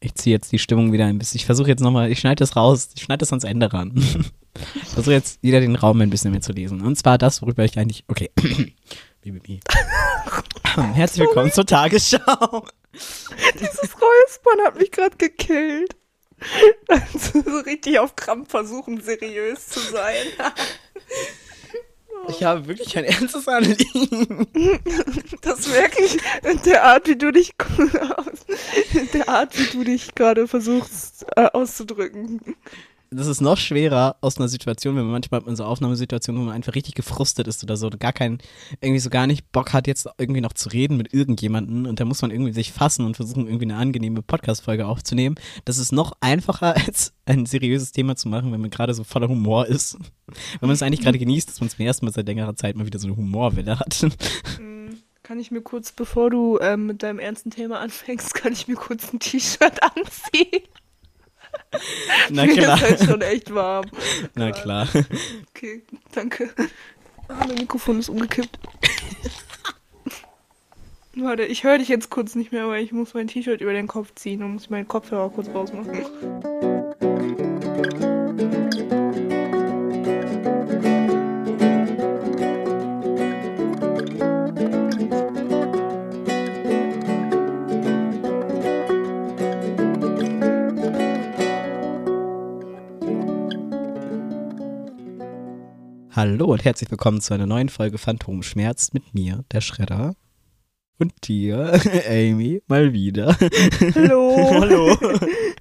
Ich ziehe jetzt die Stimmung wieder ein bisschen. Ich versuche jetzt nochmal, ich schneide das raus, ich schneide das ans Ende ran. Ich versuche jetzt wieder den Raum ein bisschen mehr zu lesen. Und zwar das, worüber ich eigentlich. Okay. Bibi. Herzlich willkommen zur Tagesschau. Dieses Räuspern hat mich gerade gekillt. So richtig auf Krampf versuchen, seriös zu sein. Ich habe wirklich ein ernstes Anliegen. Das merke ich in der Art, wie du dich in der Art, wie du dich gerade versuchst äh, auszudrücken. Das ist noch schwerer aus einer Situation, wenn man manchmal in so Aufnahmesituationen, wo man einfach richtig gefrustet ist oder so, gar keinen, irgendwie so gar nicht Bock hat, jetzt irgendwie noch zu reden mit irgendjemandem und da muss man irgendwie sich fassen und versuchen, irgendwie eine angenehme Podcast-Folge aufzunehmen. Das ist noch einfacher, als ein seriöses Thema zu machen, wenn man gerade so voller Humor ist. Wenn man es eigentlich gerade genießt, dass man zum ersten Mal seit längerer Zeit mal wieder so eine Humorwelle hat. Kann ich mir kurz, bevor du ähm, mit deinem ernsten Thema anfängst, kann ich mir kurz ein T-Shirt anziehen? Na Mir klar. ist halt schon echt warm. Na klar. Okay, danke. Ah, mein Mikrofon ist umgekippt. Warte, ich höre dich jetzt kurz nicht mehr, weil ich muss mein T-Shirt über den Kopf ziehen und muss meinen Kopfhörer kurz rausmachen. Hallo und herzlich willkommen zu einer neuen Folge Phantomschmerz mit mir, der Schredder. Und dir, Amy, mal wieder. Hallo. Hallo.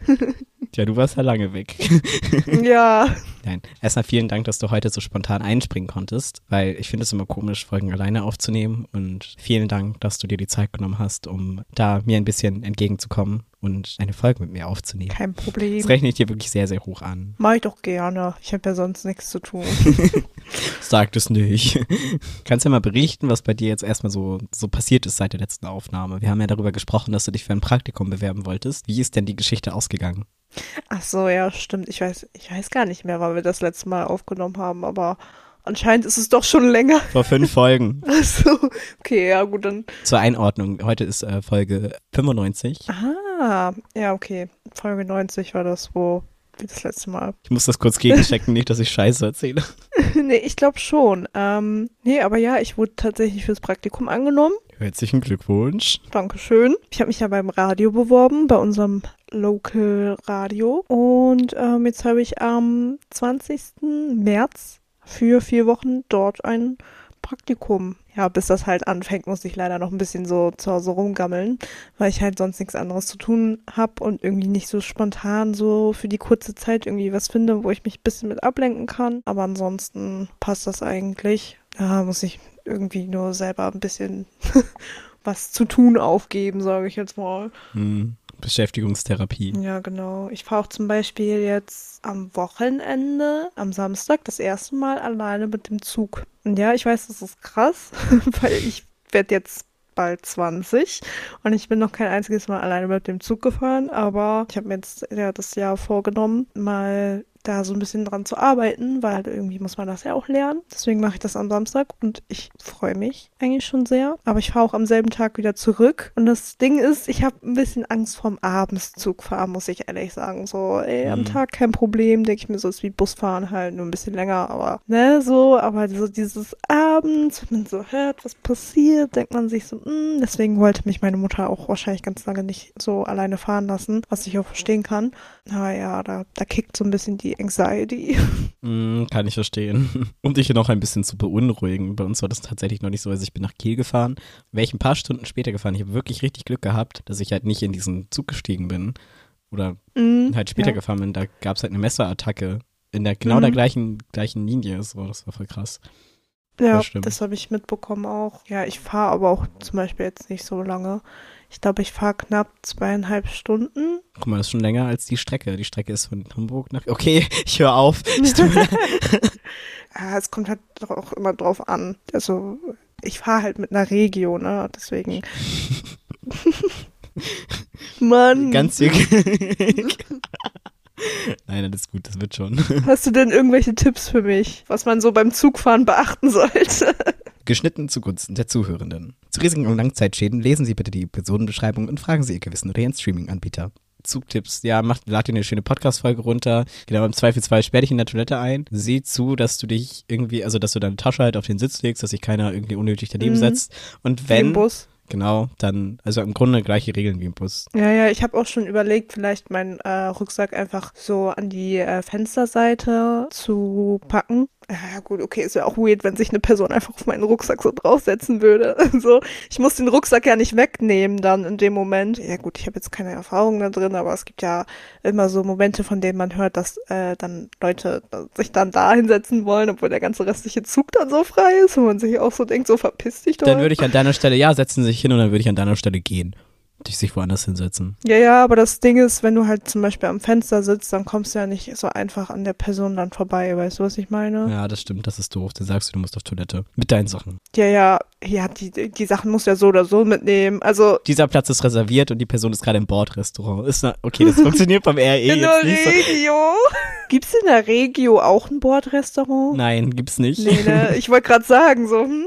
Tja, du warst ja lange weg. Ja, Nein, erstmal vielen Dank, dass du heute so spontan einspringen konntest, weil ich finde es immer komisch, Folgen alleine aufzunehmen. Und vielen Dank, dass du dir die Zeit genommen hast, um da mir ein bisschen entgegenzukommen und eine Folge mit mir aufzunehmen. kein Problem. Das rechne ich dir wirklich sehr, sehr hoch an. Mach ich doch gerne. Ich habe ja sonst nichts zu tun. Sag das nicht. Kannst du ja mal berichten, was bei dir jetzt erstmal so, so passiert ist seit der letzten Aufnahme? Wir haben ja darüber gesprochen, dass du dich für ein Praktikum bewerben wolltest. Wie ist denn die Geschichte ausgegangen? Ach so, ja, stimmt. Ich weiß, ich weiß gar nicht mehr, wann wir das letzte Mal aufgenommen haben, aber anscheinend ist es doch schon länger. Vor fünf Folgen. Ach so, okay, ja, gut, dann. Zur Einordnung, heute ist äh, Folge 95. Ah, ja, okay. Folge 90 war das, wo wie das letzte Mal. Ich muss das kurz gegenchecken, nicht, dass ich Scheiße erzähle. nee, ich glaube schon. Ähm, nee, aber ja, ich wurde tatsächlich fürs Praktikum angenommen. Herzlichen Glückwunsch. Dankeschön. Ich habe mich ja beim Radio beworben, bei unserem Local Radio. Und ähm, jetzt habe ich am 20. März für vier Wochen dort ein Praktikum. Ja, bis das halt anfängt, muss ich leider noch ein bisschen so zu Hause rumgammeln, weil ich halt sonst nichts anderes zu tun habe und irgendwie nicht so spontan so für die kurze Zeit irgendwie was finde, wo ich mich ein bisschen mit ablenken kann. Aber ansonsten passt das eigentlich. Da muss ich irgendwie nur selber ein bisschen was zu tun aufgeben, sage ich jetzt mal. Hm. Beschäftigungstherapie. Ja, genau. Ich fahre auch zum Beispiel jetzt am Wochenende, am Samstag, das erste Mal alleine mit dem Zug. Und ja, ich weiß, das ist krass, weil ich werde jetzt bald 20 und ich bin noch kein einziges Mal alleine mit dem Zug gefahren, aber ich habe mir jetzt ja das Jahr vorgenommen, mal da so ein bisschen dran zu arbeiten, weil halt irgendwie muss man das ja auch lernen. Deswegen mache ich das am Samstag und ich freue mich eigentlich schon sehr. Aber ich fahre auch am selben Tag wieder zurück. Und das Ding ist, ich habe ein bisschen Angst vorm Abendszug fahren, muss ich ehrlich sagen. So, ey, am Mhm. Tag kein Problem, denke ich mir so, ist wie Busfahren halt, nur ein bisschen länger, aber ne, so, aber so dieses Abends, wenn man so hört, was passiert, denkt man sich so, mm, deswegen wollte mich meine Mutter auch wahrscheinlich ganz lange nicht so alleine fahren lassen, was ich auch verstehen kann. Aber ja, da, da kickt so ein bisschen die Anxiety. Hm, kann ich verstehen. Um dich noch ein bisschen zu beunruhigen. Bei uns war das tatsächlich noch nicht so. Also ich bin nach Kiel gefahren, wäre ich ein paar Stunden später gefahren. Ich habe wirklich richtig Glück gehabt, dass ich halt nicht in diesen Zug gestiegen bin. Oder Mm, halt später ja. gefahren bin. Da gab es halt eine Messerattacke in der genau der Mhm. gleichen, gleichen Linie. So, das war voll krass. Ja, Das das habe ich mitbekommen auch. Ja, ich fahre aber auch zum Beispiel jetzt nicht so lange. Ich glaube, ich fahre knapp zweieinhalb Stunden. Guck mal, das ist schon länger als die Strecke. Die Strecke ist von Hamburg nach. Okay, ich höre auf. Ja, es kommt halt doch auch immer drauf an. Also, ich fahre halt mit einer Regio, ne? Deswegen. Mann. Ganz dick. Nein, das ist gut, das wird schon. Hast du denn irgendwelche Tipps für mich, was man so beim Zugfahren beachten sollte? Geschnitten zugunsten der Zuhörenden. Zu Risiken und Langzeitschäden lesen Sie bitte die Episodenbeschreibung und fragen Sie Ihr Gewissen oder Ihren Streaming-Anbieter. Zugtipps. Ja, mach, lad dir eine schöne Podcast-Folge runter. Genau, im Zweifelsfall sperr dich in der Toilette ein. Sieh zu, dass du dich irgendwie, also dass du deine Tasche halt auf den Sitz legst, dass sich keiner irgendwie unnötig daneben Mhm. setzt. Und Wie im wenn, Bus. Genau, dann, also im Grunde gleiche Regeln wie im Bus. Ja, ja, ich habe auch schon überlegt, vielleicht meinen äh, Rucksack einfach so an die äh, Fensterseite zu packen. Ja, gut, okay, ist ja auch weird, wenn sich eine Person einfach auf meinen Rucksack so draufsetzen würde. So, ich muss den Rucksack ja nicht wegnehmen dann in dem Moment. Ja gut, ich habe jetzt keine Erfahrung da drin, aber es gibt ja immer so Momente, von denen man hört, dass äh, dann Leute sich dann da hinsetzen wollen, obwohl der ganze restliche Zug dann so frei ist, wo man sich auch so denkt, so verpiss dich doch. Dann würde ich an deiner Stelle, ja, setzen sich hin und dann würde ich an deiner Stelle gehen. Dich sich woanders hinsetzen. Ja, ja, aber das Ding ist, wenn du halt zum Beispiel am Fenster sitzt, dann kommst du ja nicht so einfach an der Person dann vorbei, weißt du, was ich meine? Ja, das stimmt, das ist doof. Dann sagst du, du musst auf Toilette. Mit deinen Sachen. Ja, ja, ja, die, die Sachen musst du ja so oder so mitnehmen. Also, Dieser Platz ist reserviert und die Person ist gerade im Bordrestaurant. Ist na, okay, das funktioniert beim RE in der jetzt nicht so. Regio. Gibt's in der Regio auch ein Bordrestaurant? Nein, gibt's nicht. Nee, ne? Ich wollte gerade sagen, so, hm.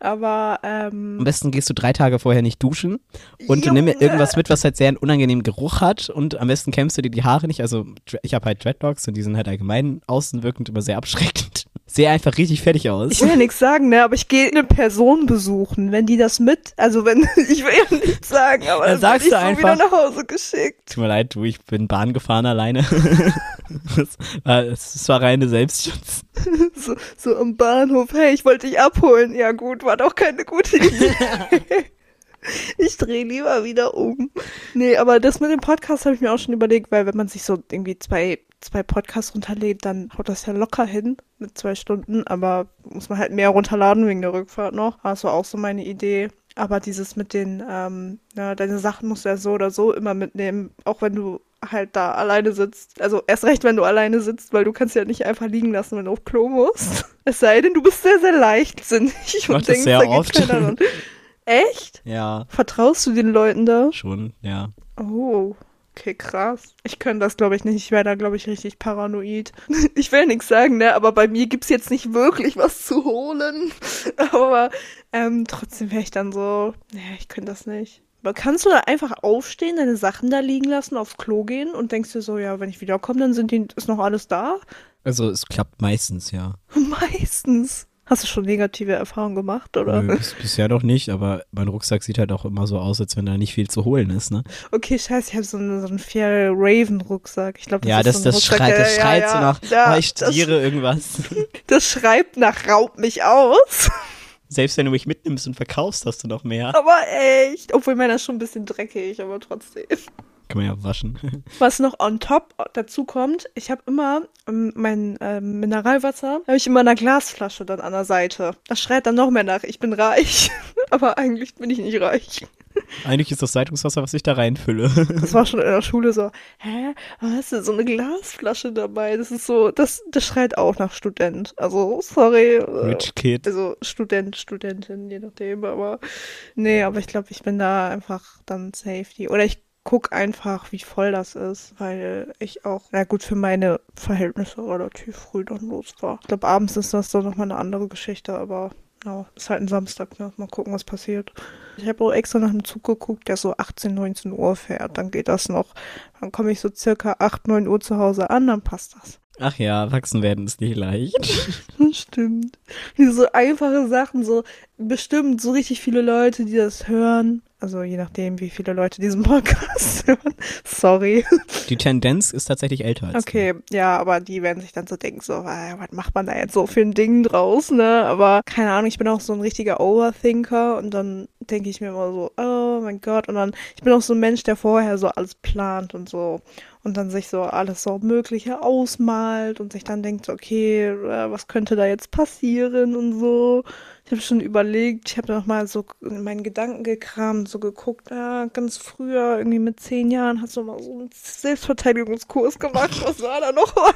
Aber, Am ähm. besten gehst du drei Tage vorher nicht duschen und du nimm Junge. irgendwas mit, was halt sehr einen unangenehmen Geruch hat und am besten kämmst du dir die Haare nicht. Also ich habe halt Dreadlocks und die sind halt allgemein außenwirkend immer sehr abschreckend. Sehe einfach richtig fertig aus. Ich will ja nichts sagen, ne, aber ich gehe eine Person besuchen, wenn die das mit, also wenn, ich will ja nichts sagen, aber Dann dann sagst du so einfach- wieder nach Hause geschickt. Tut mir leid, du, ich bin Bahn gefahren alleine. das, war, reine Selbstschutz. So, so am Bahnhof, hey, ich wollte dich abholen. Ja gut, war doch keine gute Idee. ich drehe lieber wieder um. Nee, aber das mit dem Podcast habe ich mir auch schon überlegt, weil wenn man sich so irgendwie zwei, zwei Podcasts runterlädt, dann haut das ja locker hin mit zwei Stunden, aber muss man halt mehr runterladen wegen der Rückfahrt noch. War auch so meine Idee. Aber dieses mit den, ähm, ja, deine Sachen musst du ja so oder so immer mitnehmen, auch wenn du halt da alleine sitzt. Also erst recht, wenn du alleine sitzt, weil du kannst ja nicht einfach liegen lassen, wenn du auf Klo musst. Es sei denn, du bist sehr, sehr leichtsinnig Ich und das denkst, sehr da geht oft. keiner ran. Echt? Ja, Vertraust du den Leuten da? schon, ja. Oh, okay, krass. Ich könnte das, glaube ich, nicht. Ich wäre da, glaube ich, richtig paranoid. Ich will nichts sagen, ne? Aber bei mir gibt's jetzt nicht wirklich was zu holen. Aber ähm, trotzdem wäre ich dann so, ne, ich könnte das nicht. Aber kannst du da einfach aufstehen, deine Sachen da liegen lassen, aufs Klo gehen und denkst dir so, ja, wenn ich wiederkomme, dann sind die, ist noch alles da? Also es klappt meistens, ja. Meistens. Hast du schon negative Erfahrungen gemacht, oder? Nö, bis, bisher noch nicht, aber mein Rucksack sieht halt auch immer so aus, als wenn da nicht viel zu holen ist, ne? Okay, scheiße, ich habe so einen, so einen Fair Raven Rucksack. Ich glaube, das ja, ist das, so ein das Rucksack, schreit, der- das ja, schreit ja, so nach, ja, oh, ich das- studiere irgendwas. Das schreibt nach Raub mich aus. Selbst wenn du mich mitnimmst und verkaufst, hast du noch mehr. Aber echt. Obwohl meiner ist schon ein bisschen dreckig, aber trotzdem. Kann man ja waschen. Was noch on top dazu kommt, ich habe immer ähm, mein ähm, Mineralwasser, habe ich immer in einer Glasflasche dann an der Seite. Das schreit dann noch mehr nach, ich bin reich. aber eigentlich bin ich nicht reich. Eigentlich ist das Leitungswasser, was ich da reinfülle. Das war schon in der Schule so, hä, hast du so eine Glasflasche dabei? Das ist so, das, das schreit auch nach Student. Also, sorry. äh, Rich Kid. Also Student, Studentin, je nachdem, aber nee, aber ich glaube, ich bin da einfach dann Safety. Oder ich guck einfach, wie voll das ist, weil ich auch, na gut, für meine Verhältnisse relativ früh dann los war. Ich glaube, abends ist das dann nochmal eine andere Geschichte, aber ja, ist halt ein Samstag, ne? Mal gucken, was passiert. Ich habe auch extra nach einem Zug geguckt, der so 18, 19 Uhr fährt. Dann geht das noch. Dann komme ich so circa 8, 9 Uhr zu Hause an, dann passt das. Ach ja, erwachsen werden ist nicht leicht. Stimmt. Diese so einfache Sachen, so bestimmt so richtig viele Leute, die das hören. Also je nachdem, wie viele Leute diesen Podcast hören. Sorry. Die Tendenz ist tatsächlich älter als Okay, ja, aber die werden sich dann so denken, so, äh, was macht man da jetzt so für ein Ding draus, ne? Aber keine Ahnung, ich bin auch so ein richtiger Overthinker und dann denke ich mir immer so, oh mein Gott. Und dann, ich bin auch so ein Mensch, der vorher so alles plant und so und dann sich so alles so Mögliche ausmalt und sich dann denkt, okay, äh, was könnte da jetzt passieren und so. Ich habe schon überlegt, ich habe noch mal so in meinen Gedanken gekramt, so geguckt, ja, ganz früher, irgendwie mit zehn Jahren, hast du mal so einen Selbstverteidigungskurs gemacht. Was war da noch mal?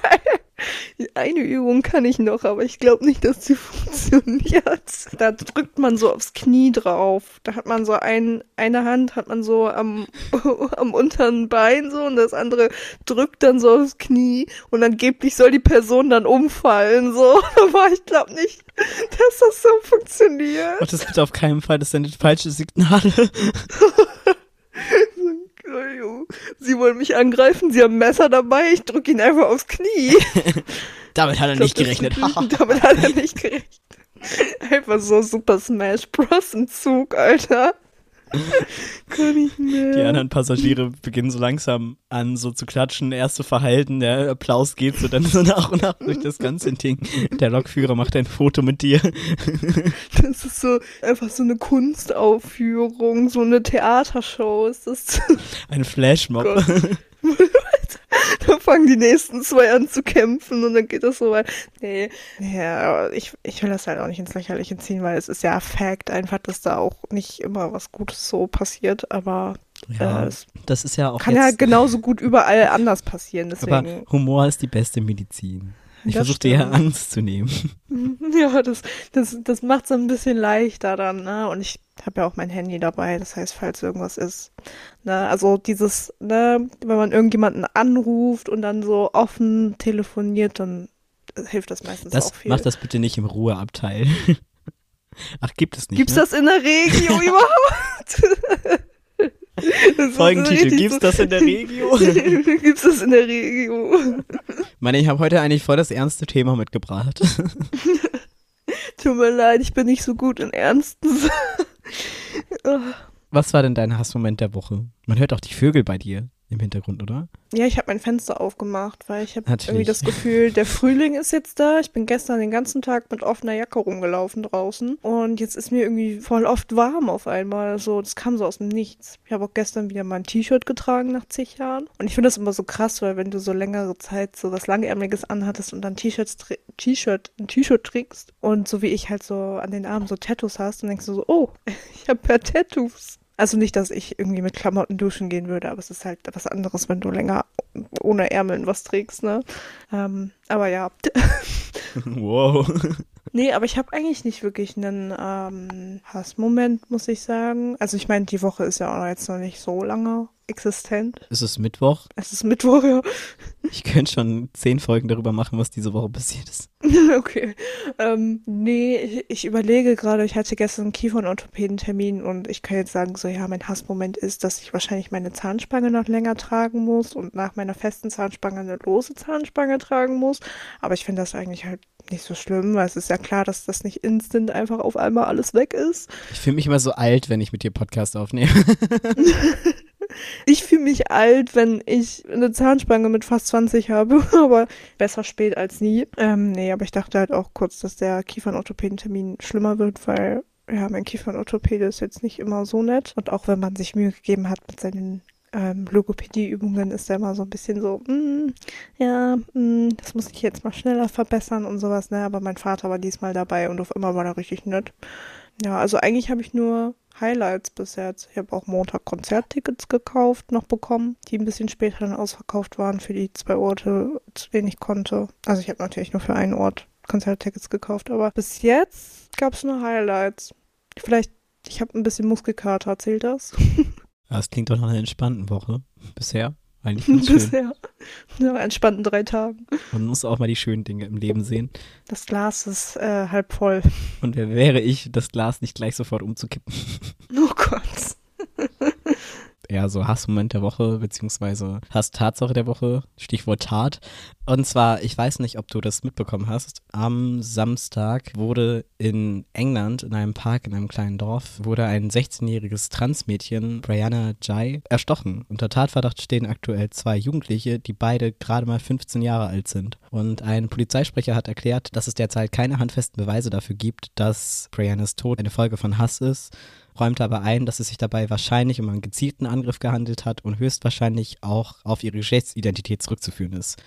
Eine Übung kann ich noch, aber ich glaube nicht, dass die funktioniert. Da drückt man so aufs Knie drauf. Da hat man so ein, eine Hand hat man so am, am unteren Bein so und das andere drückt dann so aufs Knie und angeblich soll die Person dann umfallen so. Aber ich glaube nicht, dass das so funktioniert. Mach das bitte auf keinen Fall, das sendet falsche Signale. Sie wollen mich angreifen, sie haben Messer dabei, ich drücke ihn einfach aufs Knie. Damit hat er glaub, nicht gerechnet. Damit hat er nicht gerechnet. Einfach so Super Smash Bros. im Zug, Alter. Kann ich mehr. Die anderen Passagiere beginnen so langsam an, so zu klatschen. Erste Verhalten, der Applaus geht so dann so nach und nach durch das ganze Ding. Der Lokführer macht ein Foto mit dir. Das ist so einfach so eine Kunstaufführung, so eine Theatershow ist das. Ein Flashmob. Gott. da fangen die nächsten zwei an zu kämpfen und dann geht das so weit. Nee, ja, ich, ich will das halt auch nicht ins Lächerliche ziehen, weil es ist ja Fact einfach, dass da auch nicht immer was Gutes so passiert, aber Ja, äh, es das ist ja auch kann ja genauso gut überall anders passieren, aber deswegen. Humor ist die beste Medizin. Ich dir ja. Angst zu nehmen. Ja, das, das, das macht es ein bisschen leichter dann, ne? Und ich habe ja auch mein Handy dabei, das heißt, falls irgendwas ist. Ne? Also dieses, ne, wenn man irgendjemanden anruft und dann so offen telefoniert, dann hilft das meistens Das, auch viel. mach das bitte nicht im Ruheabteil. Ach, gibt es nicht. Gibt's ne? das in der Regio überhaupt? Das so Folgentitel, richtig gibt's das in der Regio? Gibt's das in der Regio? Ich meine, ich habe heute eigentlich voll das ernste Thema mitgebracht. Tut mir leid, ich bin nicht so gut in Ernsten. Was war denn dein Hassmoment der Woche? Man hört auch die Vögel bei dir im Hintergrund, oder? Ja, ich habe mein Fenster aufgemacht, weil ich habe irgendwie das Gefühl, der Frühling ist jetzt da. Ich bin gestern den ganzen Tag mit offener Jacke rumgelaufen draußen und jetzt ist mir irgendwie voll oft warm auf einmal. So, das kam so aus dem Nichts. Ich habe auch gestern wieder mal ein T-Shirt getragen nach zig Jahren und ich finde das immer so krass, weil wenn du so längere Zeit so was langärmeliges anhattest und dann T-Shirts, T-Shirt, ein T-Shirt trägst und so wie ich halt so an den Armen so Tattoos hast, dann denkst du so, oh, ich habe ja Tattoos. Also nicht, dass ich irgendwie mit Klamotten duschen gehen würde, aber es ist halt was anderes, wenn du länger ohne Ärmeln was trägst, ne? Ähm, aber ja. wow. Nee, aber ich habe eigentlich nicht wirklich einen ähm, Hassmoment, muss ich sagen. Also ich meine, die Woche ist ja auch jetzt noch nicht so lange existent. Es ist Mittwoch. Es ist Mittwoch, ja. Ich könnte schon zehn Folgen darüber machen, was diese Woche passiert ist. okay. Ähm, nee, ich, ich überlege gerade, ich hatte gestern einen Kiefernorthopäden-Termin und ich kann jetzt sagen, so ja, mein Hassmoment ist, dass ich wahrscheinlich meine Zahnspange noch länger tragen muss und nach meiner festen Zahnspange eine lose Zahnspange tragen muss. Aber ich finde das eigentlich halt nicht so schlimm, weil es ist ja klar, dass das nicht instant einfach auf einmal alles weg ist. Ich fühle mich immer so alt, wenn ich mit dir Podcast aufnehme. Ich fühle mich alt, wenn ich eine Zahnspange mit fast 20 habe, aber besser spät als nie. Ähm, nee, aber ich dachte halt auch kurz, dass der Kiefernorthopäden-Termin schlimmer wird, weil ja, mein Kiefernorthopäde ist jetzt nicht immer so nett. Und auch wenn man sich Mühe gegeben hat mit seinen ähm, Logopädie-Übungen, ist er immer so ein bisschen so, mm, ja, mm, das muss ich jetzt mal schneller verbessern und sowas, ne? Aber mein Vater war diesmal dabei und auf einmal war er richtig nett. Ja, also eigentlich habe ich nur Highlights bis jetzt. Ich habe auch Montag Konzerttickets gekauft, noch bekommen, die ein bisschen später dann ausverkauft waren für die zwei Orte, zu denen ich konnte. Also ich habe natürlich nur für einen Ort Konzerttickets gekauft, aber bis jetzt gab es nur Highlights. Vielleicht, ich habe ein bisschen Muskelkater, zählt das? Das klingt doch nach einer entspannten Woche. Bisher. Eigentlich ganz schön. Bisher. Ja, entspannten drei Tagen. Man muss auch mal die schönen Dinge im Leben sehen. Das Glas ist äh, halb voll. Und wer wäre ich, das Glas nicht gleich sofort umzukippen? Oh. Eher so Hassmoment der Woche, beziehungsweise Hass-Tatsache der Woche, Stichwort Tat. Und zwar, ich weiß nicht, ob du das mitbekommen hast, am Samstag wurde in England, in einem Park, in einem kleinen Dorf, wurde ein 16-jähriges Transmädchen, Brianna Jai, erstochen. Unter Tatverdacht stehen aktuell zwei Jugendliche, die beide gerade mal 15 Jahre alt sind. Und ein Polizeisprecher hat erklärt, dass es derzeit keine handfesten Beweise dafür gibt, dass Briannas Tod eine Folge von Hass ist räumte aber ein, dass es sich dabei wahrscheinlich um einen gezielten Angriff gehandelt hat und höchstwahrscheinlich auch auf ihre Geschlechtsidentität zurückzuführen ist.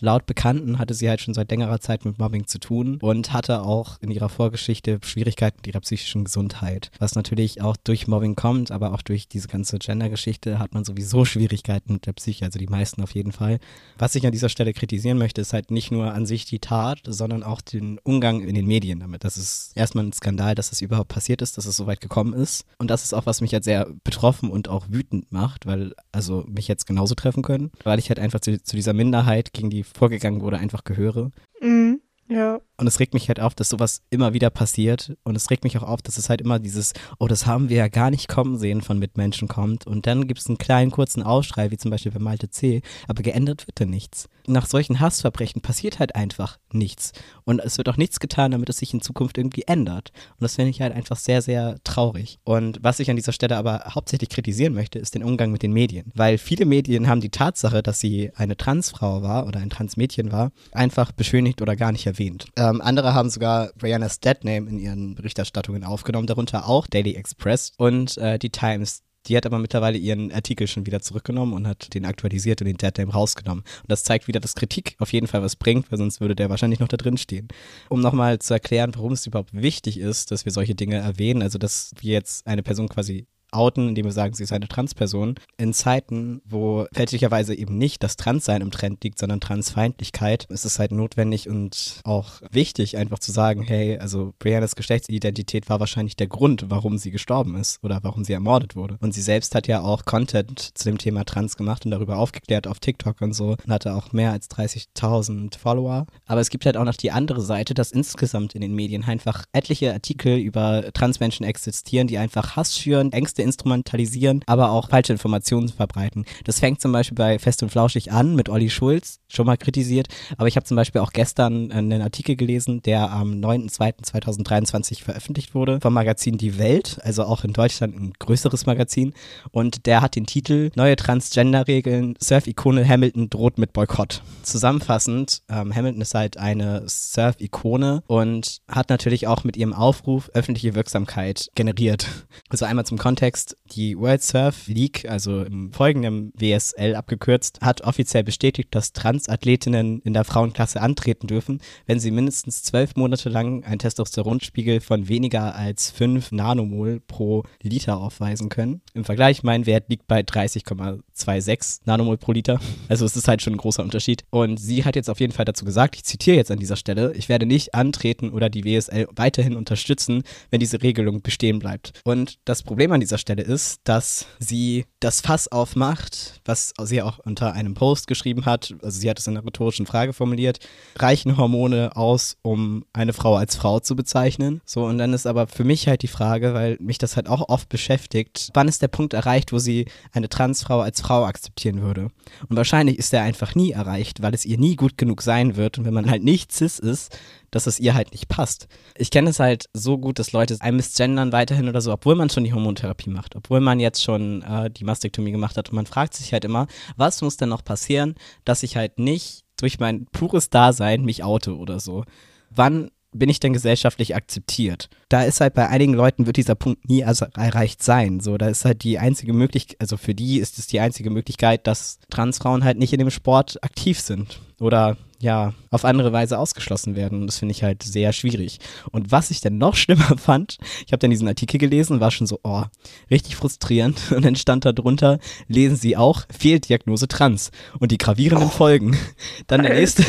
Laut Bekannten hatte sie halt schon seit längerer Zeit mit Mobbing zu tun und hatte auch in ihrer Vorgeschichte Schwierigkeiten mit ihrer psychischen Gesundheit. Was natürlich auch durch Mobbing kommt, aber auch durch diese ganze Gender-Geschichte hat man sowieso Schwierigkeiten mit der Psyche, also die meisten auf jeden Fall. Was ich an dieser Stelle kritisieren möchte, ist halt nicht nur an sich die Tat, sondern auch den Umgang in den Medien damit. Das ist erstmal ein Skandal, dass das überhaupt passiert ist, dass es so weit gekommen ist. Und das ist auch, was mich halt sehr betroffen und auch wütend macht, weil, also mich jetzt genauso treffen können, weil ich halt einfach zu, zu dieser Minderheit, gegen die vorgegangen wurde, einfach gehöre. Mhm. Ja. Und es regt mich halt auf, dass sowas immer wieder passiert. Und es regt mich auch auf, dass es halt immer dieses, oh, das haben wir ja gar nicht kommen sehen von Mitmenschen kommt. Und dann gibt es einen kleinen kurzen Aufschrei, wie zum Beispiel bei Malte C. Aber geändert wird da nichts. Nach solchen Hassverbrechen passiert halt einfach nichts. Und es wird auch nichts getan, damit es sich in Zukunft irgendwie ändert. Und das finde ich halt einfach sehr, sehr traurig. Und was ich an dieser Stelle aber hauptsächlich kritisieren möchte, ist den Umgang mit den Medien. Weil viele Medien haben die Tatsache, dass sie eine Transfrau war oder ein Transmädchen war, einfach beschönigt oder gar nicht erwähnt. Ähm, andere haben sogar Brianna's Deadname in ihren Berichterstattungen aufgenommen, darunter auch Daily Express und äh, die Times. Die hat aber mittlerweile ihren Artikel schon wieder zurückgenommen und hat den aktualisiert und den Deadname rausgenommen. Und das zeigt wieder, dass Kritik auf jeden Fall was bringt, weil sonst würde der wahrscheinlich noch da drin stehen. Um nochmal zu erklären, warum es überhaupt wichtig ist, dass wir solche Dinge erwähnen, also dass wir jetzt eine Person quasi outen, indem wir sagen, sie ist eine Transperson, in Zeiten, wo fälschlicherweise eben nicht das Transsein im Trend liegt, sondern Transfeindlichkeit, ist es halt notwendig und auch wichtig, einfach zu sagen, hey, also Briannas Geschlechtsidentität war wahrscheinlich der Grund, warum sie gestorben ist oder warum sie ermordet wurde. Und sie selbst hat ja auch Content zu dem Thema Trans gemacht und darüber aufgeklärt auf TikTok und so und hatte auch mehr als 30.000 Follower. Aber es gibt halt auch noch die andere Seite, dass insgesamt in den Medien einfach etliche Artikel über Transmenschen existieren, die einfach Hass schüren, Ängste instrumentalisieren, aber auch falsche Informationen verbreiten. Das fängt zum Beispiel bei Fest und Flauschig an mit Olli Schulz, schon mal kritisiert, aber ich habe zum Beispiel auch gestern einen Artikel gelesen, der am 9.2.2023 veröffentlicht wurde vom Magazin Die Welt, also auch in Deutschland ein größeres Magazin und der hat den Titel Neue Transgender-Regeln, Surf-Ikone Hamilton droht mit Boykott. Zusammenfassend, ähm, Hamilton ist halt eine Surf-Ikone und hat natürlich auch mit ihrem Aufruf öffentliche Wirksamkeit generiert. Also einmal zum Kontext, Kontext, die World Surf League, also im folgenden WSL abgekürzt, hat offiziell bestätigt, dass Transathletinnen in der Frauenklasse antreten dürfen, wenn sie mindestens zwölf Monate lang einen Testosteronspiegel von weniger als 5 Nanomol pro Liter aufweisen können. Im Vergleich, mein Wert liegt bei 30,26 Nanomol pro Liter. Also es ist halt schon ein großer Unterschied. Und sie hat jetzt auf jeden Fall dazu gesagt, ich zitiere jetzt an dieser Stelle, ich werde nicht antreten oder die WSL weiterhin unterstützen, wenn diese Regelung bestehen bleibt. Und das Problem an dieser Stelle ist, dass sie das Fass aufmacht, was sie auch unter einem Post geschrieben hat. Also sie hat es in einer rhetorischen Frage formuliert. Reichen Hormone aus, um eine Frau als Frau zu bezeichnen? So, und dann ist aber für mich halt die Frage, weil mich das halt auch oft beschäftigt, wann ist der Punkt erreicht, wo sie eine Transfrau als Frau akzeptieren würde? Und wahrscheinlich ist der einfach nie erreicht, weil es ihr nie gut genug sein wird. Und wenn man halt nicht cis ist, dass es ihr halt nicht passt. Ich kenne es halt so gut, dass Leute ein misgendern weiterhin oder so, obwohl man schon die Hormontherapie macht, obwohl man jetzt schon äh, die Mastektomie gemacht hat und man fragt sich halt immer, was muss denn noch passieren, dass ich halt nicht durch mein pures Dasein mich oute oder so. Wann bin ich denn gesellschaftlich akzeptiert? Da ist halt bei einigen Leuten wird dieser Punkt nie erreicht sein. So, da ist halt die einzige Möglichkeit, also für die ist es die einzige Möglichkeit, dass Transfrauen halt nicht in dem Sport aktiv sind oder ja, auf andere Weise ausgeschlossen werden. Und das finde ich halt sehr schwierig. Und was ich dann noch schlimmer fand, ich habe dann diesen Artikel gelesen war schon so, oh, richtig frustrierend. Und dann stand da drunter, lesen Sie auch Fehldiagnose Trans und die gravierenden oh, Folgen. Dann der nächste,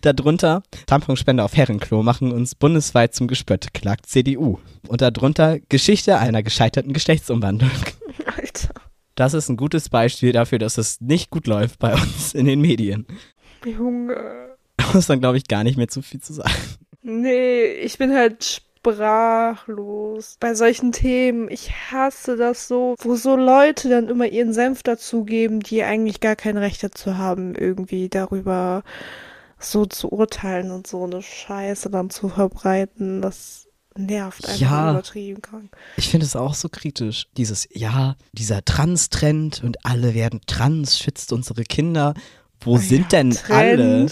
darunter, Tamponspender auf Herrenklo machen uns bundesweit zum Gespött, klagt CDU. Und darunter Geschichte einer gescheiterten Geschlechtsumwandlung. Alter. Das ist ein gutes Beispiel dafür, dass es nicht gut läuft bei uns in den Medien. Junge. Da muss dann, glaube ich, gar nicht mehr zu viel zu sagen. Nee, ich bin halt sprachlos bei solchen Themen. Ich hasse das so, wo so Leute dann immer ihren Senf dazugeben, die eigentlich gar kein Recht dazu haben, irgendwie darüber so zu urteilen und so eine Scheiße dann zu verbreiten. Das nervt einfach ja, übertrieben krank. Ich finde es auch so kritisch. Dieses, ja, dieser Trans-Trend und alle werden trans, schützt unsere Kinder. Wo sind ja, denn Trend. alle?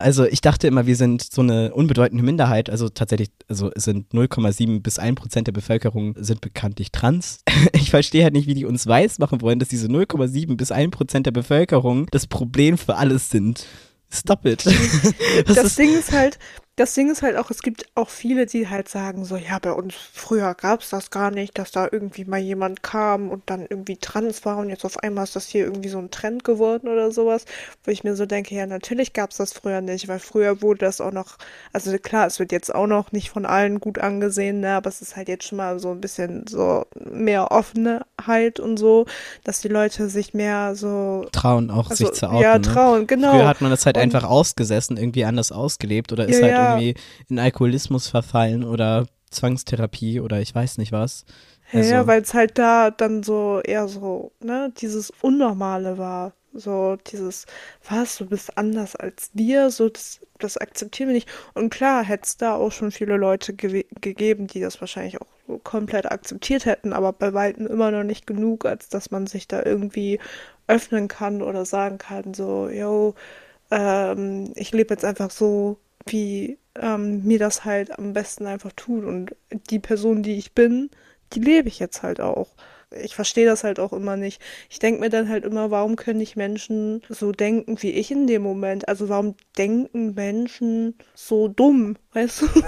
Also ich dachte immer, wir sind so eine unbedeutende Minderheit. Also tatsächlich, also es sind 0,7 bis 1 Prozent der Bevölkerung sind bekanntlich trans. Ich verstehe halt nicht, wie die uns weismachen wollen, dass diese 0,7 bis 1 Prozent der Bevölkerung das Problem für alles sind. Stop it. das Ding ist halt, das Ding ist halt auch, es gibt auch viele, die halt sagen so, ja, bei uns früher gab es das gar nicht, dass da irgendwie mal jemand kam und dann irgendwie trans war und jetzt auf einmal ist das hier irgendwie so ein Trend geworden oder sowas, wo ich mir so denke, ja, natürlich gab es das früher nicht, weil früher wurde das auch noch, also klar, es wird jetzt auch noch nicht von allen gut angesehen, ne, aber es ist halt jetzt schon mal so ein bisschen so mehr Offenheit und so, dass die Leute sich mehr so trauen, auch also, sich zu outen. Ja, ne? trauen, genau. Früher hat man das halt Und- einfach ausgesessen, irgendwie anders ausgelebt oder ist Ja, halt ja. irgendwie in Alkoholismus verfallen oder Zwangstherapie oder ich weiß nicht was. Ja, ja, Also- weil es halt da dann so eher so, ne, dieses Unnormale war. So dieses, was, du bist anders als wir, so das, das akzeptieren wir nicht. Und klar, hätte es da auch schon viele Leute gewe- gegeben, die das wahrscheinlich auch so komplett akzeptiert hätten, aber bei weitem immer noch nicht genug, als dass man sich da irgendwie öffnen kann oder sagen kann, so, yo, ähm, ich lebe jetzt einfach so, wie ähm, mir das halt am besten einfach tut. Und die Person, die ich bin, die lebe ich jetzt halt auch. Ich verstehe das halt auch immer nicht. Ich denke mir dann halt immer, warum können nicht Menschen so denken wie ich in dem Moment? Also warum denken Menschen so dumm, weißt du?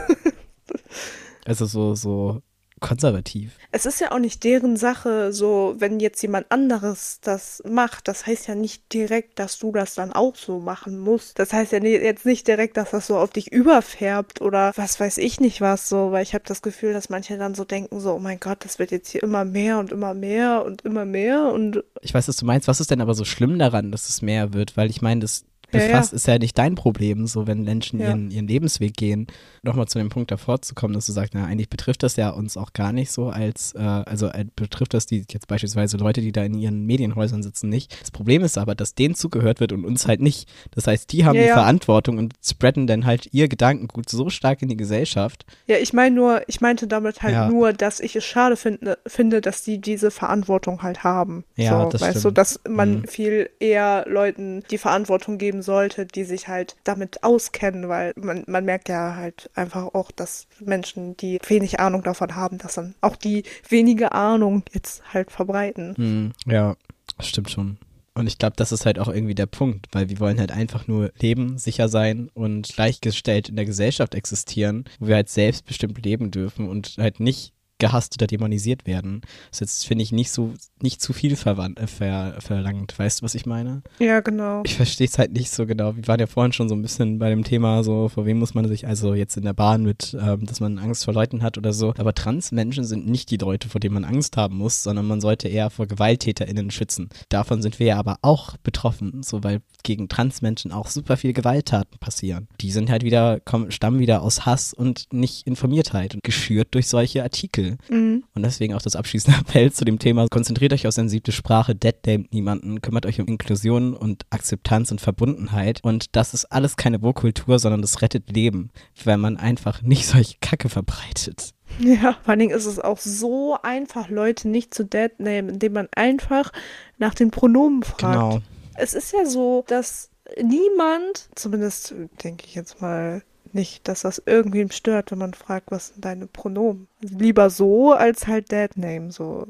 Also so, so konservativ. Es ist ja auch nicht deren Sache, so wenn jetzt jemand anderes das macht. Das heißt ja nicht direkt, dass du das dann auch so machen musst. Das heißt ja jetzt nicht direkt, dass das so auf dich überfärbt oder was weiß ich nicht was so, weil ich habe das Gefühl, dass manche dann so denken, so, oh mein Gott, das wird jetzt hier immer mehr und immer mehr und immer mehr und Ich weiß, was du meinst. Was ist denn aber so schlimm daran, dass es mehr wird? Weil ich meine, das Ja, ja. befasst ist ja nicht dein Problem, so wenn Menschen Ja. ihren, ihren Lebensweg gehen. Nochmal zu dem Punkt davor zu kommen, dass du sagst, na, eigentlich betrifft das ja uns auch gar nicht so als, äh, also äh, betrifft das die jetzt beispielsweise Leute, die da in ihren Medienhäusern sitzen, nicht. Das Problem ist aber, dass denen zugehört wird und uns halt nicht. Das heißt, die haben Ja, die ja. Verantwortung und spreaden dann halt ihr Gedankengut so stark in die Gesellschaft. ja, ich meine nur, ich meinte damit halt Ja. nur, dass ich es schade finde, finde, dass die diese Verantwortung halt haben. Ja, so, das weißt du, stimmt. dass man Mhm. viel eher Leuten die Verantwortung geben sollte, die sich halt damit auskennen, weil man, man merkt ja halt einfach auch, dass Menschen, die wenig Ahnung davon haben, dass dann auch die wenige Ahnung jetzt halt verbreiten. Hm, ja, das stimmt schon. Und ich glaube, das ist halt auch irgendwie der Punkt, weil wir wollen halt einfach nur leben, sicher sein und gleichgestellt in der Gesellschaft existieren, wo wir halt selbstbestimmt leben dürfen und halt nicht gehasst oder dämonisiert werden. Das ist jetzt, finde ich, nicht so, nicht zu viel verwandt, äh, ver, verlangt. Weißt du, was ich meine? Ja, genau. Ich verstehe es halt nicht so genau. Wir waren ja vorhin schon so ein bisschen bei dem Thema, so, vor wem muss man sich, also jetzt in der Bahn mit, ähm, dass man Angst vor Leuten hat oder so. Aber Transmenschen sind nicht die Leute, vor denen man Angst haben muss, sondern man sollte eher vor GewalttäterInnen schützen. Davon sind wir ja aber auch betroffen, so weil gegen Transmenschen auch super viele Gewalttaten passieren. Die sind halt wieder, kommen, stammen wieder aus Hass und nicht Informiertheit und geschürt durch solche Artikel. Mhm. Und deswegen auch das abschließende Appell zu dem Thema. Konzentriert euch auf sensible Sprache, deadnamet niemanden, kümmert euch um Inklusion und Akzeptanz und Verbundenheit. Und das ist alles keine Wohlkultur, sondern das rettet Leben, wenn man einfach nicht solche Kacke verbreitet. Ja, vor allen Dingen ist es auch so einfach, Leute nicht zu deadnamen, indem man einfach nach den Pronomen fragt. Genau. Es ist ja so, dass niemand, zumindest denke ich jetzt mal nicht, dass das irgendwem stört, wenn man fragt, was sind deine Pronomen. Also lieber so als halt Deadname, so.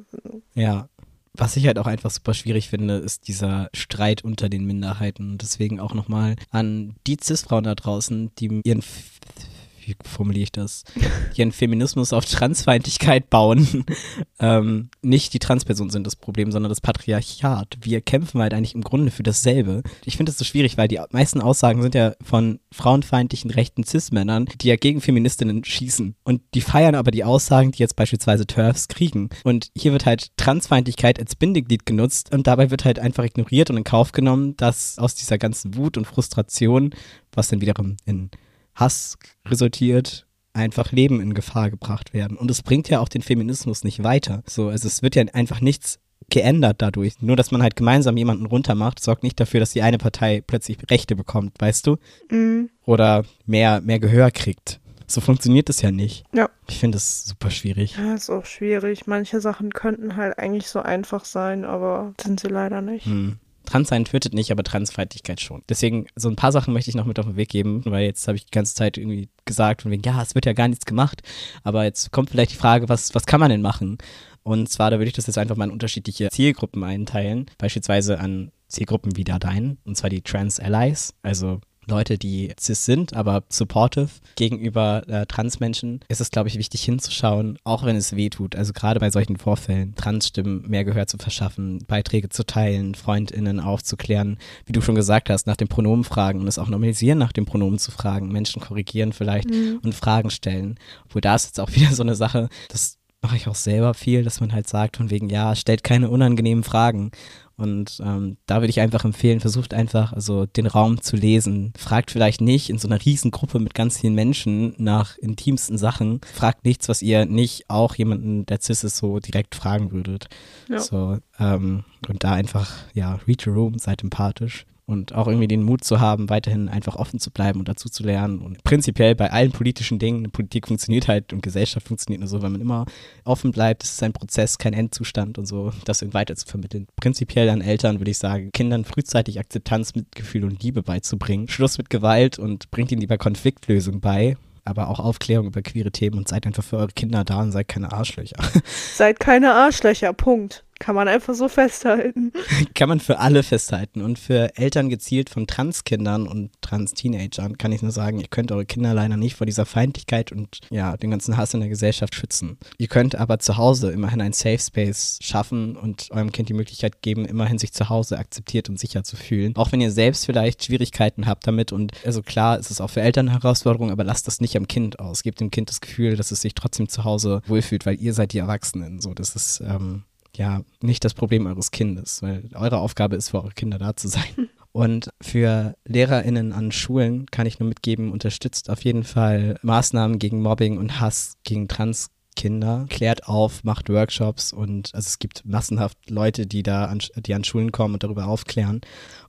Ja. Was ich halt auch einfach super schwierig finde, ist dieser Streit unter den Minderheiten. Und deswegen auch nochmal an die Cis-Frauen da draußen, die ihren, wie formuliere ich das, ihren Feminismus auf Transfeindlichkeit bauen. ähm, nicht die Transpersonen sind das Problem, sondern das Patriarchat. Wir kämpfen halt eigentlich im Grunde für dasselbe. Ich finde das so schwierig, weil die meisten Aussagen sind ja von frauenfeindlichen rechten Cis-Männern, die ja gegen Feministinnen schießen. Und die feiern aber die Aussagen, die jetzt beispielsweise TERFs kriegen. Und hier wird halt Transfeindlichkeit als Bindeglied genutzt und dabei wird halt einfach ignoriert und in Kauf genommen, dass aus dieser ganzen Wut und Frustration, was dann wiederum in Hass resultiert, einfach Leben in Gefahr gebracht werden. Und es bringt ja auch den Feminismus nicht weiter. So, also es wird ja einfach nichts geändert dadurch. Nur, dass man halt gemeinsam jemanden runtermacht, sorgt nicht dafür, dass die eine Partei plötzlich Rechte bekommt, weißt du? Mm, Oder mehr, mehr Gehör kriegt. So funktioniert es ja nicht. ja. Ich finde es super schwierig. ja, ist auch schwierig. Manche Sachen könnten halt eigentlich so einfach sein, aber sind sie leider nicht. Hm. Transsein tötet nicht, aber Transfeindlichkeit schon. Deswegen, so ein paar Sachen möchte ich noch mit auf den Weg geben, weil jetzt habe ich die ganze Zeit irgendwie gesagt, von wegen, ja, es wird ja gar nichts gemacht. Aber jetzt kommt vielleicht die Frage, was, was kann man denn machen? Und zwar, da würde ich das jetzt einfach mal in unterschiedliche Zielgruppen einteilen. Beispielsweise an Zielgruppen wie da dein, und zwar die Trans Allies, also Leute, die cis sind, aber supportive gegenüber äh, Transmenschen, ist es, glaube ich, wichtig hinzuschauen, auch wenn es weh tut. Also gerade bei solchen Vorfällen, Transstimmen mehr Gehör zu verschaffen, Beiträge zu teilen, FreundInnen aufzuklären, wie du schon gesagt hast, nach dem Pronomen fragen und es auch normalisieren, nach dem Pronomen zu fragen, Menschen korrigieren vielleicht Mhm. und Fragen stellen. Obwohl da ist jetzt auch wieder so eine Sache, das mache ich auch selber viel, dass man halt sagt, von wegen, ja, stellt keine unangenehmen Fragen. Und ähm, da würde ich einfach empfehlen, versucht einfach, also den Raum zu lesen. Fragt vielleicht nicht in so einer Riesengruppe mit ganz vielen Menschen nach intimsten Sachen. Fragt nichts, was ihr nicht auch jemanden, der cis ist, so direkt fragen würdet. Ja. So, ähm, und da einfach, ja, read your room, seid empathisch und auch irgendwie den Mut zu haben, weiterhin einfach offen zu bleiben und dazu zu lernen. Und prinzipiell bei allen politischen Dingen, Politik funktioniert halt und Gesellschaft funktioniert nur so, wenn man immer offen bleibt, es ist ein Prozess, kein Endzustand und so, das weiter zu vermitteln. Prinzipiell an Eltern würde ich sagen, Kindern frühzeitig Akzeptanz, Mitgefühl und Liebe beizubringen. Schluss mit Gewalt und bringt ihnen lieber Konfliktlösung bei aber auch Aufklärung über queere Themen und seid einfach für eure Kinder da und seid keine Arschlöcher. Seid keine Arschlöcher, Punkt. Kann man einfach so festhalten. kann man für alle festhalten. Und für Eltern gezielt von Transkindern und Trans-Teenagern kann ich nur sagen, ihr könnt eure Kinder leider nicht vor dieser Feindlichkeit und ja, den ganzen Hass in der Gesellschaft schützen. Ihr könnt aber zu Hause immerhin ein Safe Space schaffen und eurem Kind die Möglichkeit geben, immerhin sich zu Hause akzeptiert und sicher zu fühlen. Auch wenn ihr selbst vielleicht Schwierigkeiten habt damit und also klar, ist es auch für Eltern eine Herausforderung, aber lasst das nicht am Kind aus. Gebt dem Kind das Gefühl, dass es sich trotzdem zu Hause wohlfühlt, weil ihr seid die Erwachsenen. So, das ist ähm, ja nicht das Problem eures Kindes, weil eure Aufgabe ist, für eure Kinder da zu sein. Hm. Und für LehrerInnen an Schulen kann ich nur mitgeben, unterstützt auf jeden Fall Maßnahmen gegen Mobbing und Hass gegen Transkinder, klärt auf, macht Workshops und also es gibt massenhaft Leute, die da an, die an Schulen kommen und darüber aufklären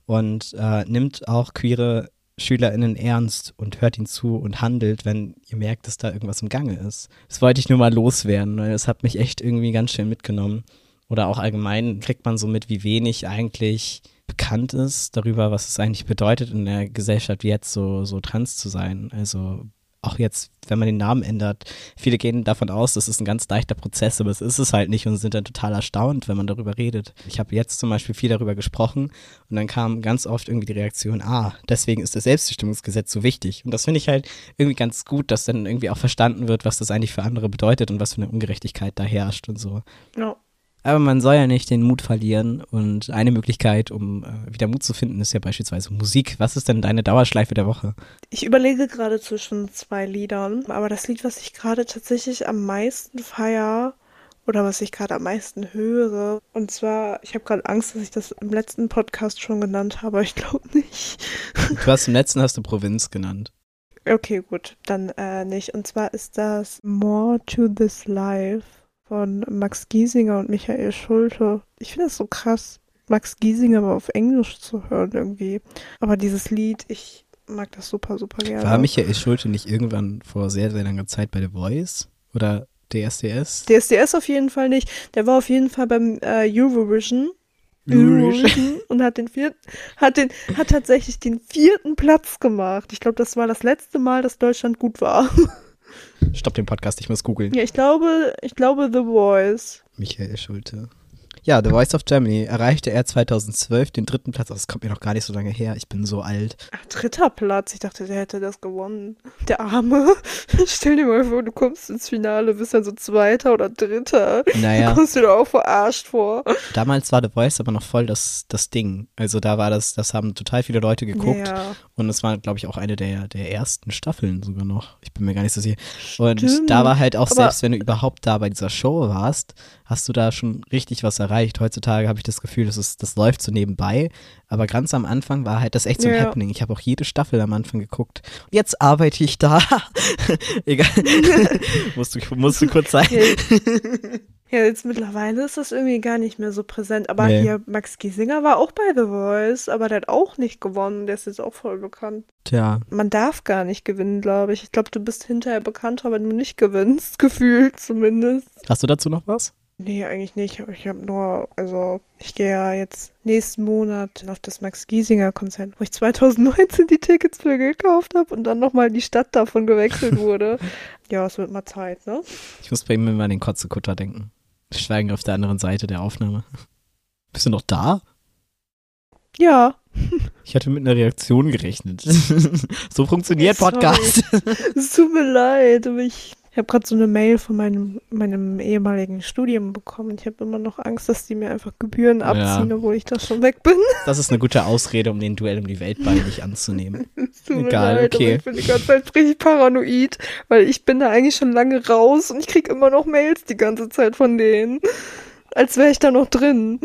und äh, nimmt auch queere SchülerInnen ernst und hört ihnen zu und handelt, wenn ihr merkt, dass da irgendwas im Gange ist. Das wollte ich nur mal loswerden, weil das hat mich echt irgendwie ganz schön mitgenommen oder auch allgemein kriegt man so mit, wie wenig eigentlich bekannt ist darüber, was es eigentlich bedeutet, in der Gesellschaft jetzt so, so trans zu sein. Also auch jetzt, wenn man den Namen ändert, viele gehen davon aus, das ist ein ganz leichter Prozess, aber es ist es halt nicht und sind dann total erstaunt, wenn man darüber redet. Ich habe jetzt zum Beispiel viel darüber gesprochen und dann kam ganz oft irgendwie die Reaktion, ah, deswegen ist das Selbstbestimmungsgesetz so wichtig. Und das finde ich halt irgendwie ganz gut, dass dann irgendwie auch verstanden wird, was das eigentlich für andere bedeutet und was für eine Ungerechtigkeit da herrscht und so. Ja. Aber man soll ja nicht den Mut verlieren. Und eine Möglichkeit, um äh, wieder Mut zu finden, ist ja beispielsweise Musik. Was ist denn deine Dauerschleife der Woche? Ich überlege gerade zwischen zwei Liedern. Aber das Lied, was ich gerade tatsächlich am meisten feier oder was ich gerade am meisten höre. Und zwar, ich habe gerade Angst, dass ich das im letzten Podcast schon genannt habe. Ich glaube nicht. Du hast im letzten hast du Provinz genannt. Okay, gut, dann äh, nicht. Und zwar ist das More to This Life von Max Giesinger und Michael Schulte. Ich finde das so krass, Max Giesinger mal auf Englisch zu hören irgendwie. Aber dieses Lied, ich mag das super, super gerne. War Michael Schulte nicht irgendwann vor sehr, sehr langer Zeit bei The Voice? Oder DSDS? DSDS auf jeden Fall nicht. Der war auf jeden Fall beim äh, Eurovision. Eurovision und hat den vierten, hat den, hat tatsächlich den vierten Platz gemacht. Ich glaube, das war das letzte Mal, dass Deutschland gut war. Stopp den Podcast, ich muss googeln. Ja, ich glaube, ich glaube The Voice. Michael Schulte. Ja, The Voice of Germany erreichte er 2012 den dritten Platz. Das kommt mir noch gar nicht so lange her. Ich bin so alt. Ach, dritter Platz. Ich dachte, der hätte das gewonnen. Der Arme. Stell dir mal vor, du kommst ins Finale, bist dann so Zweiter oder Dritter. Naja. Da kommst du dir auch verarscht vor. Damals war The Voice aber noch voll das, das Ding. Also da war das, das haben total viele Leute geguckt. Ja. Und es war, glaube ich, auch eine der, der ersten Staffeln sogar noch. Ich bin mir gar nicht so sicher. Und Stimmt. da war halt auch, aber selbst wenn du überhaupt da bei dieser Show warst, hast du da schon richtig was erreicht. Heutzutage habe ich das Gefühl, das, ist, das läuft so nebenbei. Aber ganz am Anfang war halt das echt so ein ja. Happening. Ich habe auch jede Staffel am Anfang geguckt. Und jetzt arbeite ich da. Egal. musst, du, musst du kurz sein. Ja, jetzt mittlerweile ist das irgendwie gar nicht mehr so präsent. Aber nee. hier, Max Giesinger war auch bei The Voice, aber der hat auch nicht gewonnen. Der ist jetzt auch voll bekannt. Tja. Man darf gar nicht gewinnen, glaube ich. Ich glaube, du bist hinterher bekannter, wenn du nicht gewinnst, gefühlt zumindest. Hast du dazu noch was? Nee, eigentlich nicht. Ich habe nur, also ich gehe ja jetzt nächsten Monat auf das Max Giesinger Konzert, wo ich 2019 die Tickets für gekauft habe und dann nochmal die Stadt davon gewechselt wurde. ja, es wird mal Zeit, ne? Ich muss bei ihm immer an den Kotzekutter denken. Wir schweigen auf der anderen Seite der Aufnahme. Bist du noch da? Ja. Ich hatte mit einer Reaktion gerechnet. so funktioniert Podcast. es tut mir leid, aber ich Ich habe gerade so eine Mail von meinem, meinem ehemaligen Studium bekommen. Ich habe immer noch Angst, dass die mir einfach Gebühren abziehen, ja. obwohl ich da schon weg bin. Das ist eine gute Ausrede, um den Duell um die Weltball nicht anzunehmen. Egal, leid, okay. ich bin die ganze Zeit richtig paranoid, weil ich bin da eigentlich schon lange raus und ich krieg immer noch Mails die ganze Zeit von denen. Als wäre ich da noch drin.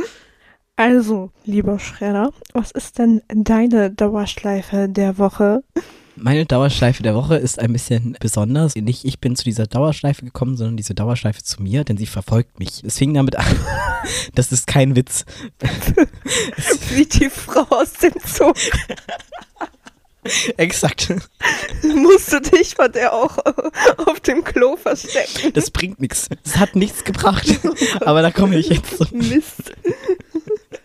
Also, lieber Schredder, was ist denn deine Dauerschleife der Woche? Meine Dauerschleife der Woche ist ein bisschen besonders. Nicht ich bin zu dieser Dauerschleife gekommen, sondern diese Dauerschleife zu mir, denn sie verfolgt mich. Es fing damit an. das ist kein Witz. Wie die Frau aus dem Zoo. Exakt. Musst du dich von der auch auf dem Klo verstecken. Das bringt nichts. Es hat nichts gebracht. Aber da komme ich jetzt. Mist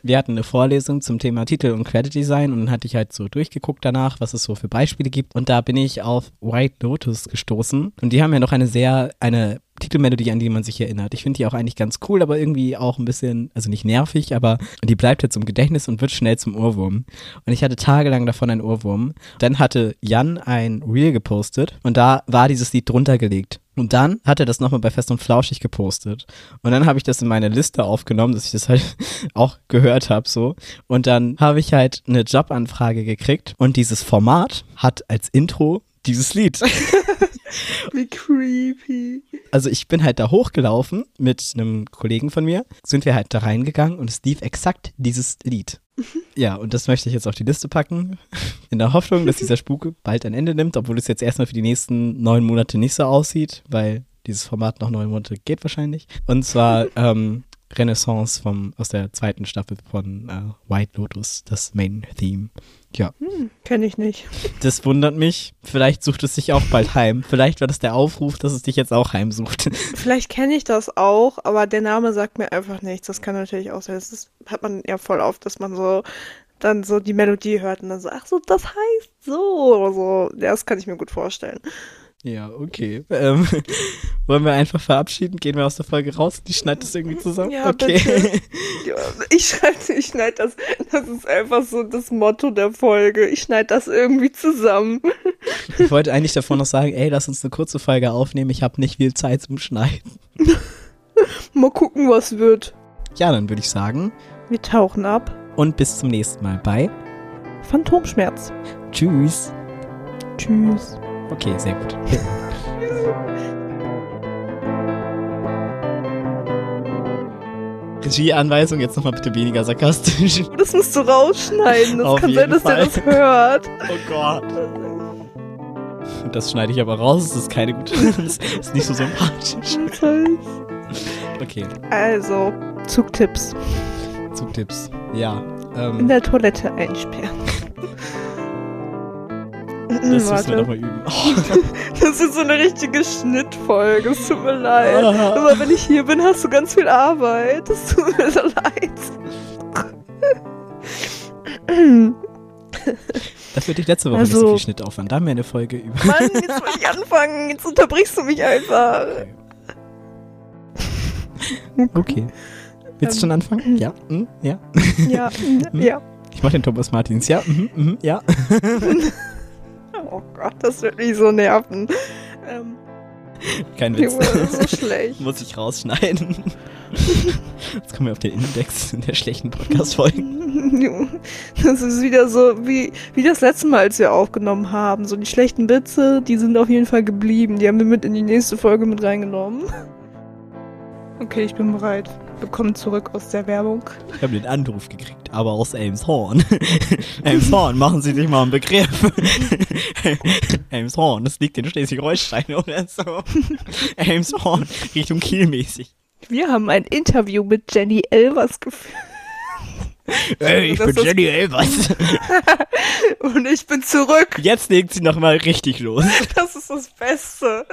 wir hatten eine Vorlesung zum Thema Titel und Credit Design und dann hatte ich halt so durchgeguckt danach, was es so für Beispiele gibt. Und da bin ich auf White Lotus gestoßen. Und die haben ja noch eine sehr, eine Titelmelodie, an die man sich erinnert. Ich finde die auch eigentlich ganz cool, aber irgendwie auch ein bisschen, also nicht nervig, aber die bleibt jetzt im Gedächtnis und wird schnell zum Ohrwurm. Und ich hatte tagelang davon einen Ohrwurm. Dann hatte Jan ein Reel gepostet und da war dieses Lied drunter gelegt. Und dann hat er das nochmal bei Fest und Flauschig gepostet. Und dann habe ich das in meine Liste aufgenommen, dass ich das halt auch gehört habe so. Und dann habe ich halt eine Jobanfrage gekriegt und dieses Format hat als Intro dieses Lied. Wie creepy. Also ich bin halt da hochgelaufen mit einem Kollegen von mir, sind wir halt da reingegangen und es lief exakt dieses Lied. Ja, und das möchte ich jetzt auf die Liste packen, in der Hoffnung, dass dieser Spuk bald ein Ende nimmt, obwohl es jetzt erstmal für die nächsten neun Monate nicht so aussieht, weil dieses Format noch neun Monate geht wahrscheinlich. Und zwar ähm, Renaissance vom, aus der zweiten Staffel von äh, White Lotus, das Main Theme. Ja. Hm, Kenne ich nicht. Das wundert mich. Vielleicht sucht es sich auch bald heim. Vielleicht war das der Aufruf, dass es dich jetzt auch heimsucht. Vielleicht kenne ich das auch, aber der Name sagt mir einfach nichts. Das kann natürlich auch sein. Das ist, hat man ja voll oft, dass man so dann so die Melodie hört und dann so, ach so, das heißt so oder so. Ja, das kann ich mir gut vorstellen. Ja, okay. Ähm, wollen wir einfach verabschieden? Gehen wir aus der Folge raus? Die schneidet das irgendwie zusammen? Ja, okay. Bitte. Ich schneide, ich schneide das. Das ist einfach so das Motto der Folge. Ich schneide das irgendwie zusammen. Ich wollte eigentlich davor noch sagen, ey, lass uns eine kurze Folge aufnehmen. Ich habe nicht viel Zeit zum Schneiden. Mal gucken, was wird. Ja, dann würde ich sagen. Wir tauchen ab. Und bis zum nächsten Mal bei Phantomschmerz. Tschüss. Tschüss. Okay, sehr gut. Regieanweisung, jetzt nochmal bitte weniger sarkastisch. Das musst du rausschneiden. Das Auf kann sein, dass Fall. der das hört. Oh Gott. Das schneide ich aber raus. Das ist keine gute. Das ist nicht so sympathisch. Okay. Also, Zugtipps. Zugtipps. Ja. Ähm, In der Toilette einsperren. Das müssen wir nochmal üben. Oh. Das ist so eine richtige Schnittfolge. Es tut mir leid. Ah. Aber wenn ich hier bin, hast du ganz viel Arbeit. Es tut mir so leid. Das wird dich letzte Woche also, nicht so viel Schnittaufwand. Da haben wir eine Folge über. Mann, jetzt will ich anfangen. Jetzt unterbrichst du mich einfach. Okay. okay. Willst du schon anfangen? Ja? Hm? Ja? Ja. Hm? ja. Ich mach den Thomas Martins. Ja? Mhm. Mhm. Ja. Oh Gott, das wird mich so nerven. Ähm, Kein Witz. so schlecht. Muss ich rausschneiden. Jetzt kommen wir auf den Index in der schlechten Podcast-Folgen. Das ist wieder so wie, wie das letzte Mal, als wir aufgenommen haben. So die schlechten Witze, die sind auf jeden Fall geblieben. Die haben wir mit in die nächste Folge mit reingenommen. Okay, ich bin bereit. Willkommen zurück aus der Werbung. Ich habe den Anruf gekriegt, aber aus Elmshorn. Elmshorn, machen Sie sich mal einen Begriff. Elmshorn, das liegt in Schleswig-Holstein oder so. Elmshorn, Richtung Kiel mäßig. Wir haben ein Interview mit Jenny Elvers geführt. Hey, ich bin Jenny Elvers. Und ich bin zurück. Jetzt legt sie nochmal richtig los. Das ist das Beste.